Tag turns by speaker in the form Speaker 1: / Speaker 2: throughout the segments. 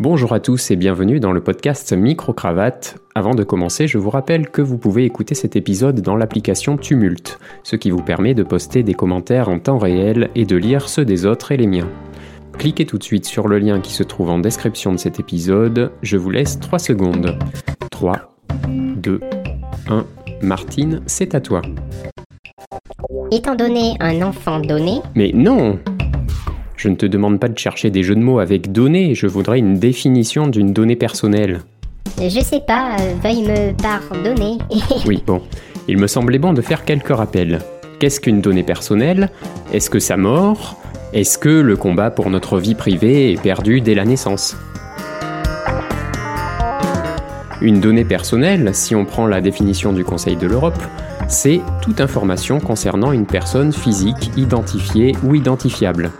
Speaker 1: Bonjour à tous et bienvenue dans le podcast Micro-Cravate. Avant de commencer, je vous rappelle que vous pouvez écouter cet épisode dans l'application Tumult, ce qui vous permet de poster des commentaires en temps réel et de lire ceux des autres et les miens. Cliquez tout de suite sur le lien qui se trouve en description de cet épisode. Je vous laisse 3 secondes. 3, 2, 1. Martine, c'est à toi.
Speaker 2: Étant donné un enfant donné,
Speaker 1: Mais non Je ne te demande pas de chercher des jeux de mots avec données, je voudrais une définition d'une donnée personnelle.
Speaker 2: je sais pas, euh, veuille me pardonner.
Speaker 1: Oui, bon. Il me semblait bon de faire quelques rappels. Qu'est-ce qu'une donnée personnelle? Est-ce que ça mord Est-ce que le combat pour notre vie privée est perdu dès la naissance? Une donnée personnelle, si on prend la définition du Conseil de l'Europe, c'est toute information concernant une personne physique identifiée ou identifiable.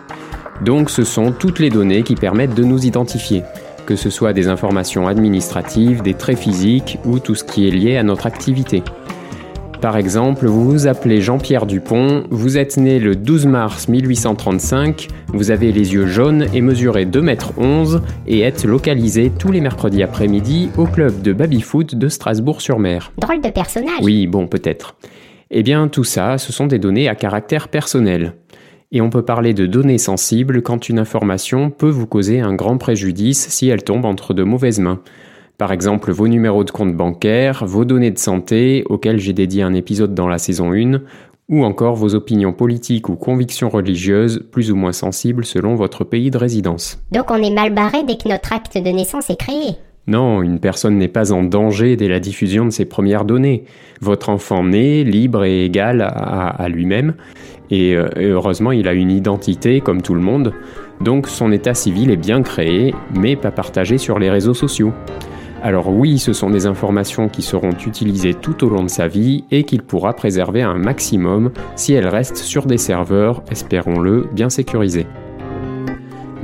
Speaker 1: Donc ce sont toutes les données qui permettent de nous identifier, que ce soit des informations administratives, des traits physiques ou tout ce qui est lié à notre activité. Par exemple, vous vous appelez Jean-Pierre Dupont, vous êtes né le 12 mars 1835, vous avez les yeux jaunes et mesurez 2m11 et êtes localisé tous les mercredis après-midi au club de baby-foot de Strasbourg-sur-Mer.
Speaker 2: Drôle de personnage.
Speaker 1: Oui, bon, peut-être. Eh bien, tout ça, ce sont des données à caractère personnel. Et on peut parler de données sensibles quand une information peut vous causer un grand préjudice si elle tombe entre de mauvaises mains. Par exemple, vos numéros de compte bancaire, vos données de santé, auxquelles j'ai dédié un épisode dans la saison 1, ou encore vos opinions politiques ou convictions religieuses, plus ou moins sensibles selon votre pays de résidence.
Speaker 2: Donc on est mal barré dès que notre acte de naissance est créé.
Speaker 1: Non, une personne n'est pas en danger dès la diffusion de ses premières données. Votre enfant naît libre et égal à, à lui-même, et euh, heureusement il a une identité comme tout le monde, donc son état civil est bien créé, mais pas partagé sur les réseaux sociaux. Alors oui, ce sont des informations qui seront utilisées tout au long de sa vie et qu'il pourra préserver un maximum si elles restent sur des serveurs, espérons-le, bien sécurisés.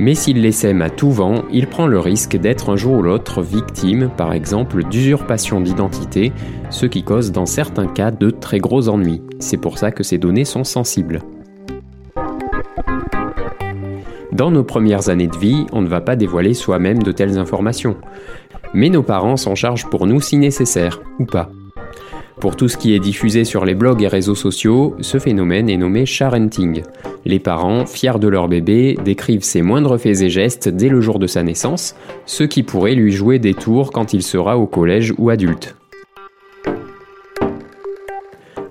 Speaker 1: Mais s'il les sème à tout vent, il prend le risque d'être un jour ou l'autre victime, par exemple, d'usurpation d'identité, ce qui cause dans certains cas de très gros ennuis. C'est pour ça que ces données sont sensibles. Dans nos premières années de vie, on ne va pas dévoiler soi-même de telles informations. Mais nos parents s'en chargent pour nous si nécessaire, ou pas. Pour tout ce qui est diffusé sur les blogs et réseaux sociaux, ce phénomène est nommé sharenting. Les parents, fiers de leur bébé, décrivent ses moindres faits et gestes dès le jour de sa naissance, ce qui pourrait lui jouer des tours quand il sera au collège ou adulte.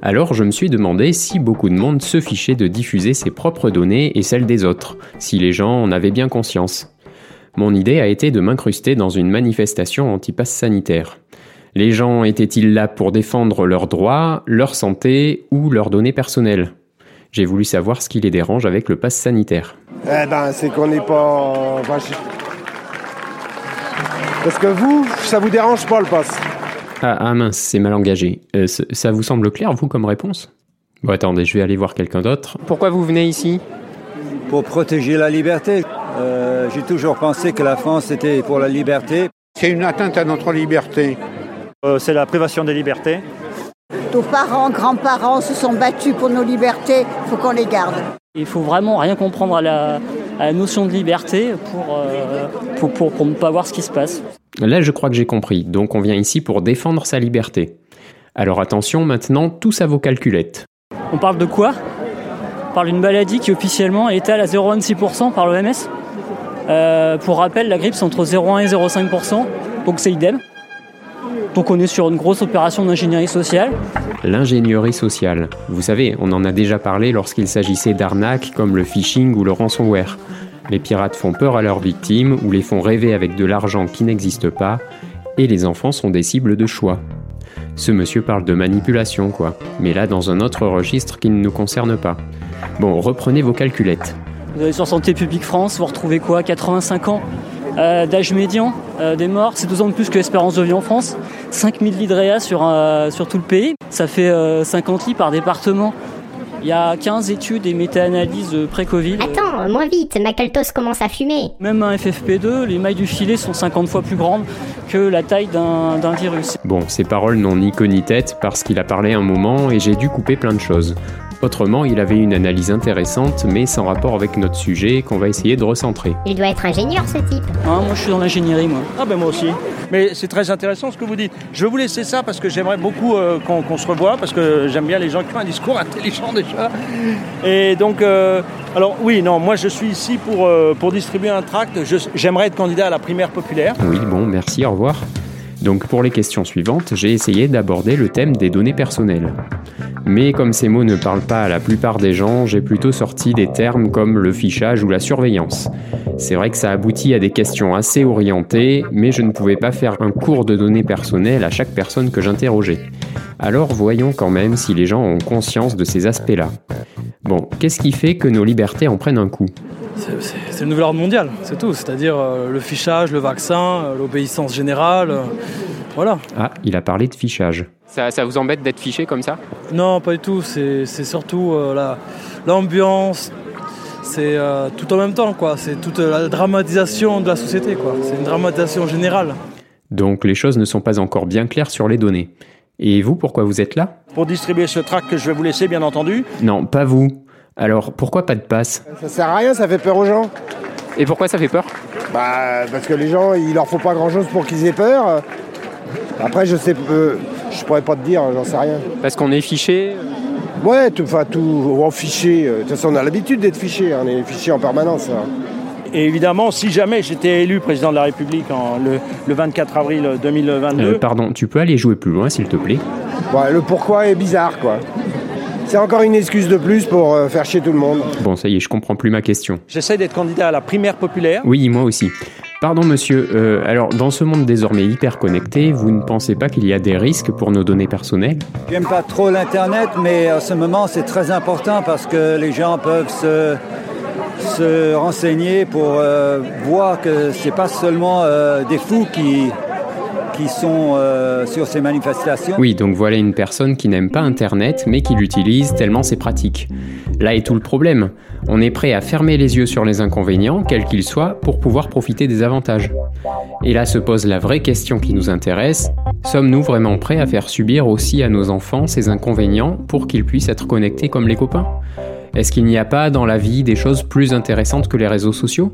Speaker 1: Alors je me suis demandé si beaucoup de monde se fichait de diffuser ses propres données et celles des autres, si les gens en avaient bien conscience. Mon idée a été de m'incruster dans une manifestation anti-pass sanitaire. Les gens étaient-ils là pour défendre leurs droits, leur santé ou leurs données personnelles? J'ai voulu savoir ce qui les dérange avec le pass sanitaire.
Speaker 3: Eh ben, c'est qu'on n'est pas. enfin, je- Parce que vous, ça vous dérange pas le pass?
Speaker 1: Ah, ah mince, c'est mal engagé. Euh, ça vous semble clair, vous, comme réponse? Bon, attendez, je vais aller voir quelqu'un d'autre. Pourquoi vous venez ici?
Speaker 4: Pour protéger la liberté. Euh, J'ai toujours pensé que la France était pour la liberté.
Speaker 5: C'est une atteinte à notre liberté.
Speaker 6: Euh, c'est la privation des libertés.
Speaker 7: Nos parents, grands-parents se sont battus pour nos libertés, il faut qu'on les garde.
Speaker 8: Il faut vraiment rien comprendre à la, à la notion de liberté pour, euh, pour, pour, pour ne pas voir ce qui se passe.
Speaker 1: Là, je crois que j'ai compris. Donc, on vient ici pour défendre sa liberté. Alors attention, maintenant, tous à vos calculettes.
Speaker 8: On parle de quoi? On parle d'une maladie qui officiellement est étale à 0,26% par l'OMS. Euh, pour rappel, la grippe c'est entre 0,1 et 0,5%, donc c'est idem. Donc on est sur une grosse opération d'ingénierie sociale.
Speaker 1: L'ingénierie sociale. Vous savez, on en a déjà parlé lorsqu'il s'agissait d'arnaques comme le phishing ou le ransomware. Les pirates font peur à leurs victimes ou les font rêver avec de l'argent qui n'existe pas, et les enfants sont des cibles de choix. Ce monsieur parle de manipulation, quoi. Mais là, dans un autre registre qui ne nous concerne pas. Bon, reprenez vos calculettes.
Speaker 8: Vous allez sur Santé publique France, vous retrouvez quoi? 85 ans? Euh, d'âge médian euh, des morts, c'est 12 ans de plus que l'espérance de vie en France. 5000 lits de réa sur, euh, sur tout le pays, ça fait euh, 50 lits par département. Il y a 15 études et méta-analyses pré-Covid.
Speaker 2: Attends, moins vite, Macaltos commence à fumer.
Speaker 8: Même un FFP2, les mailles du filet sont 50 fois plus grandes que la taille d'un d'un virus.
Speaker 1: Bon, ces paroles n'ont ni queue ni tête parce qu'il a parlé un moment et j'ai dû couper plein de choses. Autrement, il avait une analyse intéressante, mais sans rapport avec notre sujet, qu'on va essayer de recentrer.
Speaker 2: Il doit être ingénieur ce type.
Speaker 8: Ah, moi, je suis dans l'ingénierie, moi.
Speaker 6: Ah ben moi aussi. Mais c'est très intéressant ce que vous dites. Je vais vous laisser ça parce que j'aimerais beaucoup euh, qu'on se revoie, parce que j'aime bien les gens qui font un discours intelligent déjà. Et donc, euh, alors oui, non, moi je suis ici pour, euh, pour distribuer un tract. J'aimerais être candidat à la primaire populaire.
Speaker 1: Oui, bon, merci, au revoir. Donc pour les questions suivantes, j'ai essayé d'aborder le thème des données personnelles. Mais comme ces mots ne parlent pas à la plupart des gens, j'ai plutôt sorti des termes comme le fichage ou la surveillance. C'est vrai que ça aboutit à des questions assez orientées, mais je ne pouvais pas faire un cours de données personnelles à chaque personne que j'interrogeais. Alors voyons quand même si les gens ont conscience de ces aspects-là. Bon, qu'est-ce qui fait que nos libertés en prennent un coup?
Speaker 9: C'est- le nouvel ordre mondial, c'est tout. C'est-à-dire euh, le fichage, le vaccin, euh, l'obéissance générale. euh, voilà.
Speaker 1: Ah, il a parlé de fichage. Ça, ça vous embête d'être fiché comme ça?
Speaker 9: Non, pas du tout. C'est c'est surtout euh, la- l'ambiance. C'est euh, tout en même temps, quoi. C'est toute la dramatisation de la société, quoi. C'est une dramatisation générale.
Speaker 1: Donc les choses ne sont pas encore bien claires sur les données. Et vous, pourquoi vous êtes là?
Speaker 6: Pour distribuer ce tract que je vais vous laisser, bien entendu.
Speaker 1: Non, pas vous. Alors pourquoi pas de passe
Speaker 3: Ça sert à rien, ça fait peur aux gens.
Speaker 1: Et pourquoi ça fait peur
Speaker 3: Bah, parce que les gens, il leur faut pas grand chose pour qu'ils aient peur. Après, je sais, euh, je pourrais pas te dire, j'en sais rien.
Speaker 1: Parce qu'on est fiché
Speaker 3: Ouais, tout, enfin, tout, ou en euh, De toute façon, on a l'habitude d'être fiché, hein, on est fiché en permanence. hein.
Speaker 6: Et évidemment, si jamais j'étais élu président de la République en, le, le 24 avril 2022,
Speaker 1: Euh, Pardon, tu peux aller jouer plus loin s'il te plaît?
Speaker 3: Ouais, le pourquoi est bizarre, quoi. C'est encore une excuse de plus pour euh, faire chier tout le monde.
Speaker 1: Bon, ça y est, je comprends plus ma question.
Speaker 6: j'essaie d'être candidat à la primaire populaire.
Speaker 1: Oui, moi aussi. Pardon monsieur, euh, alors dans ce monde désormais hyper connecté, vous ne pensez pas qu'il y a des risques pour nos données personnelles?
Speaker 4: J'aime pas trop l'Internet, mais à ce moment, c'est très important parce que les gens peuvent se, se renseigner pour euh, voir que c'est pas seulement euh, des fous qui, euh.
Speaker 1: Oui, donc voilà une personne qui n'aime pas Internet, mais qui l'utilise tellement c'est pratique. Là est tout le problème. On est prêt à fermer les yeux sur les inconvénients, quels qu'ils soient, pour pouvoir profiter des avantages. Et là se pose la vraie question qui nous intéresse. Sommes-nous vraiment prêts à faire subir aussi à nos enfants ces inconvénients pour qu'ils puissent être connectés comme les copains? Est-ce qu'il n'y a pas dans la vie des choses plus intéressantes que les réseaux sociaux?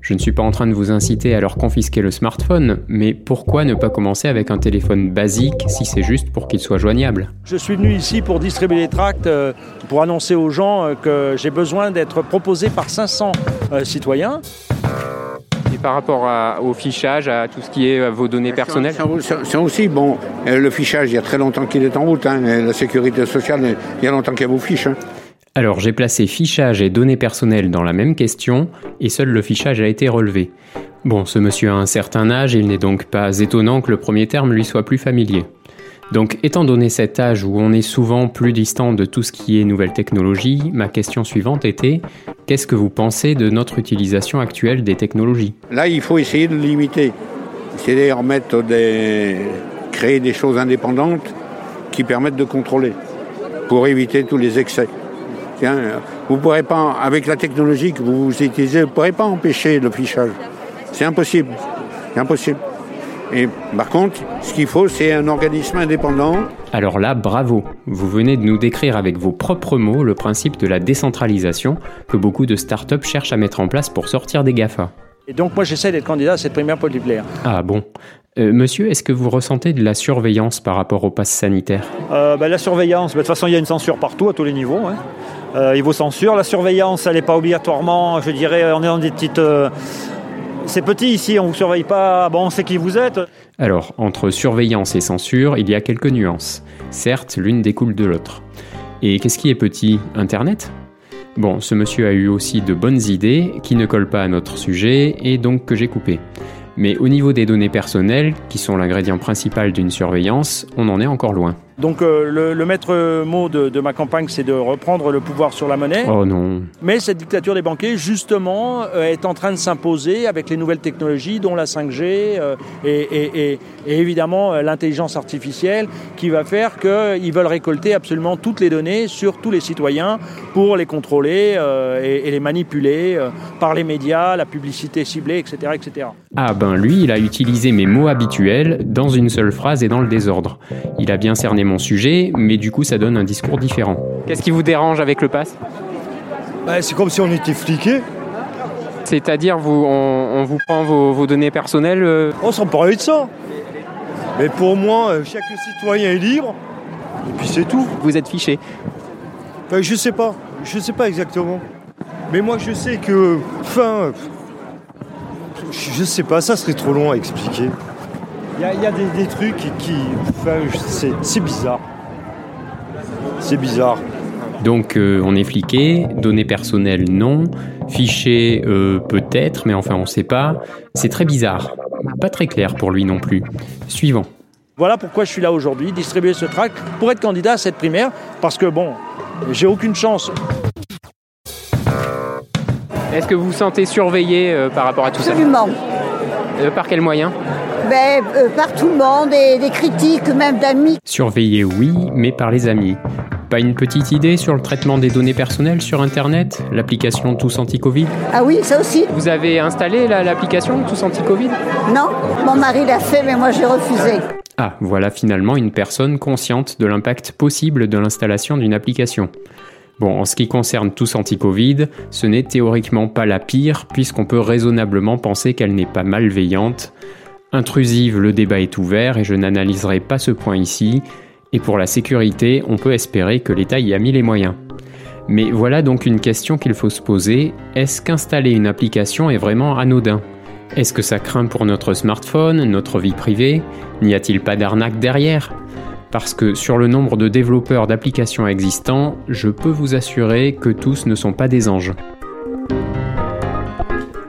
Speaker 1: Je ne suis pas en train de vous inciter à leur confisquer le smartphone, mais pourquoi ne pas commencer avec un téléphone basique si c'est juste pour qu'il soit joignable?
Speaker 6: Je suis venu ici pour distribuer les tracts, euh, pour annoncer aux gens euh, que j'ai besoin d'être proposé par 500 euh, citoyens.
Speaker 1: Et par rapport au fichage, à tout ce qui est vos données personnelles
Speaker 5: C'est aussi, bon, le fichage, il y a très longtemps qu'il est en route. hein, et la sécurité sociale, il y a longtemps qu'elle vous fiche. hein.
Speaker 1: Alors j'ai placé fichage et données personnelles dans la même question, et seul le fichage a été relevé. Bon, ce monsieur a un certain âge, il n'est donc pas étonnant que le premier terme lui soit plus familier. Donc, étant donné cet âge où on est souvent plus distant de tout ce qui est nouvelle technologie, ma question suivante était qu'est-ce que vous pensez de notre utilisation actuelle des technologies?
Speaker 5: Là, il faut essayer de limiter. Remettre des... créer des choses indépendantes qui permettent de contrôler pour éviter tous les excès. Tiens, vous pourrez pas, avec la technologie que vous utilisez, vous ne pourrez pas empêcher le fichage. C'est impossible. C'est impossible. Et par contre, ce qu'il faut, c'est un organisme indépendant
Speaker 1: Alors là, bravo Vous venez de nous décrire avec vos propres mots le principe de la décentralisation que beaucoup de startups cherchent à mettre en place pour sortir des GAFA.
Speaker 6: Et donc moi j'essaie d'être candidat à cette primaire populaire.
Speaker 1: Ah bon Euh, Monsieur, est-ce que vous ressentez de la surveillance par rapport au pass sanitaire?
Speaker 6: Euh, bah, la surveillance, bah, de toute façon il y a une censure partout à tous les niveaux. hein. Euh, il vaut censure. La surveillance, elle n'est pas obligatoirement, je dirais, on est dans des petites... euh, C'est petit ici, on ne vous surveille pas, bon, on sait qui vous êtes.
Speaker 1: Alors, entre surveillance et censure, il y a quelques nuances. Certes, l'une découle de l'autre. Et qu'est-ce qui est petit? Internet? Bon, ce monsieur a eu aussi de bonnes idées qui ne collent pas à notre sujet et donc que j'ai coupé. Mais au niveau des données personnelles, qui sont l'ingrédient principal d'une surveillance, on en est encore loin.
Speaker 6: Donc euh, le, le maître mot de, de ma campagne, c'est de reprendre le pouvoir sur la monnaie.
Speaker 1: Oh non.
Speaker 6: Mais cette dictature des banquiers, justement, euh, est en train de s'imposer avec les nouvelles technologies, dont la 5G euh, et, et- et- et évidemment l'intelligence artificielle, qui va faire qu'ils veulent récolter absolument toutes les données sur tous les citoyens pour les contrôler et, les manipuler par les médias, la publicité ciblée, etc., etc.
Speaker 1: Ah ben lui, il a utilisé mes mots habituels dans une seule phrase et dans le désordre. Il a bien cerné mon sujet, mais du coup ça donne un discours différent. Qu'est-ce qui vous dérange avec le pass?
Speaker 10: Bah, c'est comme si on était fliqué.
Speaker 1: C'est-à-dire vous, on, on vous prend vos, vos données personnelles euh,
Speaker 10: On s'en parlait de ça. Mais pour moi, euh, chaque citoyen est libre. Et puis c'est tout.
Speaker 1: Vous êtes fiché
Speaker 10: Enfin, je sais pas. Je sais pas exactement. Mais moi, je sais que. Enfin. Je je sais pas, ça serait trop long à expliquer. Il y a, il y a des, des trucs qui. enfin, c'est bizarre. C'est bizarre.
Speaker 1: Donc euh, on est fliqué, données personnelles non, fiché euh, peut-être, mais enfin on sait pas. C'est très bizarre. Pas très clair pour lui non plus. Suivant.
Speaker 6: Voilà pourquoi je suis là aujourd'hui, distribuer ce tract pour être candidat à cette primaire, parce que bon, j'ai aucune chance.
Speaker 1: Est-ce que vous vous sentez surveillé euh, par rapport à tout
Speaker 7: Absolument.
Speaker 1: ça Euh, Par quel moyen
Speaker 7: Ben, euh, par tout le monde et des critiques, même d'amis.
Speaker 1: Surveillé oui, mais par les amis. Pas une petite idée sur le traitement des données personnelles sur Internet L'application Tous Anti-Covid?
Speaker 7: Ah oui, ça aussi.
Speaker 1: Vous avez installé la- l'application Tous Anti-Covid?
Speaker 7: Non, mon mari l'a fait, mais moi j'ai refusé.
Speaker 1: Ah, voilà finalement une personne consciente de l'impact possible de l'installation d'une application. Bon, en ce qui concerne tous anti-Covid, ce n'est théoriquement pas la pire, puisqu'on peut raisonnablement penser qu'elle n'est pas malveillante. Intrusive, le débat est ouvert et je n'analyserai pas ce point ici. Et pour la sécurité, on peut espérer que l'État y a mis les moyens. Mais voilà donc une question qu'il faut se poser. Est-ce qu'installer une application est vraiment anodin? Est-ce que ça craint pour notre smartphone, notre vie privée? N'y a-t-il pas d'arnaque derrière? Parce que sur le nombre de développeurs d'applications existants, je peux vous assurer que tous ne sont pas des anges.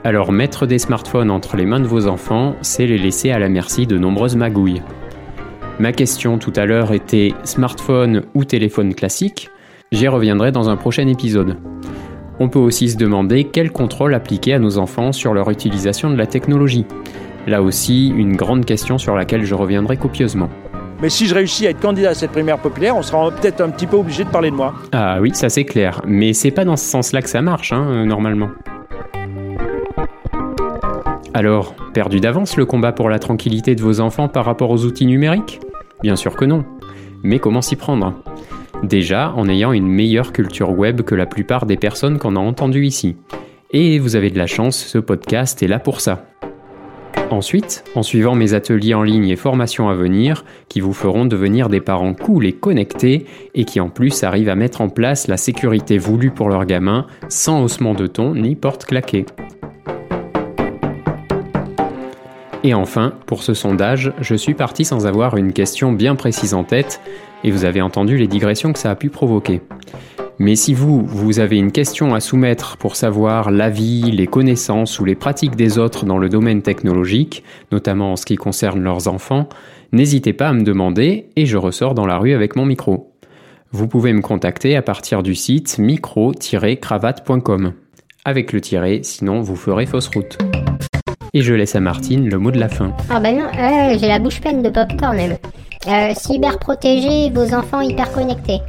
Speaker 1: Alors mettre des smartphones entre les mains de vos enfants, c'est les laisser à la merci de nombreuses magouilles. Ma question tout à l'heure était smartphone ou téléphone classique? J'y reviendrai dans un prochain épisode. On peut aussi se demander quel contrôle appliquer à nos enfants sur leur utilisation de la technologie. Là aussi, une grande question sur laquelle je reviendrai copieusement.
Speaker 6: Mais si je réussis à être candidat à cette primaire populaire, on sera peut-être un petit peu obligé de parler de moi.
Speaker 1: Ah oui, ça c'est clair, mais c'est pas dans ce sens-là que ça marche, hein, euh, normalement. Alors, perdu d'avance le combat pour la tranquillité de vos enfants par rapport aux outils numériques? Bien sûr que non. Mais comment s'y prendre? Déjà en ayant une meilleure culture web que la plupart des personnes qu'on a entendues ici. Et vous avez de la chance, ce podcast est là pour ça. Ensuite, en suivant mes ateliers en ligne et formations à venir, qui vous feront devenir des parents cool et connectés, et qui en plus arrivent à mettre en place la sécurité voulue pour leurs gamins, sans haussement de ton ni porte claquée. Et enfin, pour ce sondage, je suis parti sans avoir une question bien précise en tête, et vous avez entendu les digressions que ça a pu provoquer. Mais si vous, vous avez une question à soumettre pour savoir l'avis, les connaissances ou les pratiques des autres dans le domaine technologique, notamment en ce qui concerne leurs enfants, n'hésitez pas à me demander et je ressors dans la rue avec mon micro. Vous pouvez me contacter à partir du site micro-cravate.com. Avec le tiret, sinon vous ferez fausse route. Et je laisse à Martine le mot de la fin.
Speaker 2: Ah bah non, euh, j'ai la bouche pleine de popcorn même. Euh, cyber protéger vos enfants hyper connectés.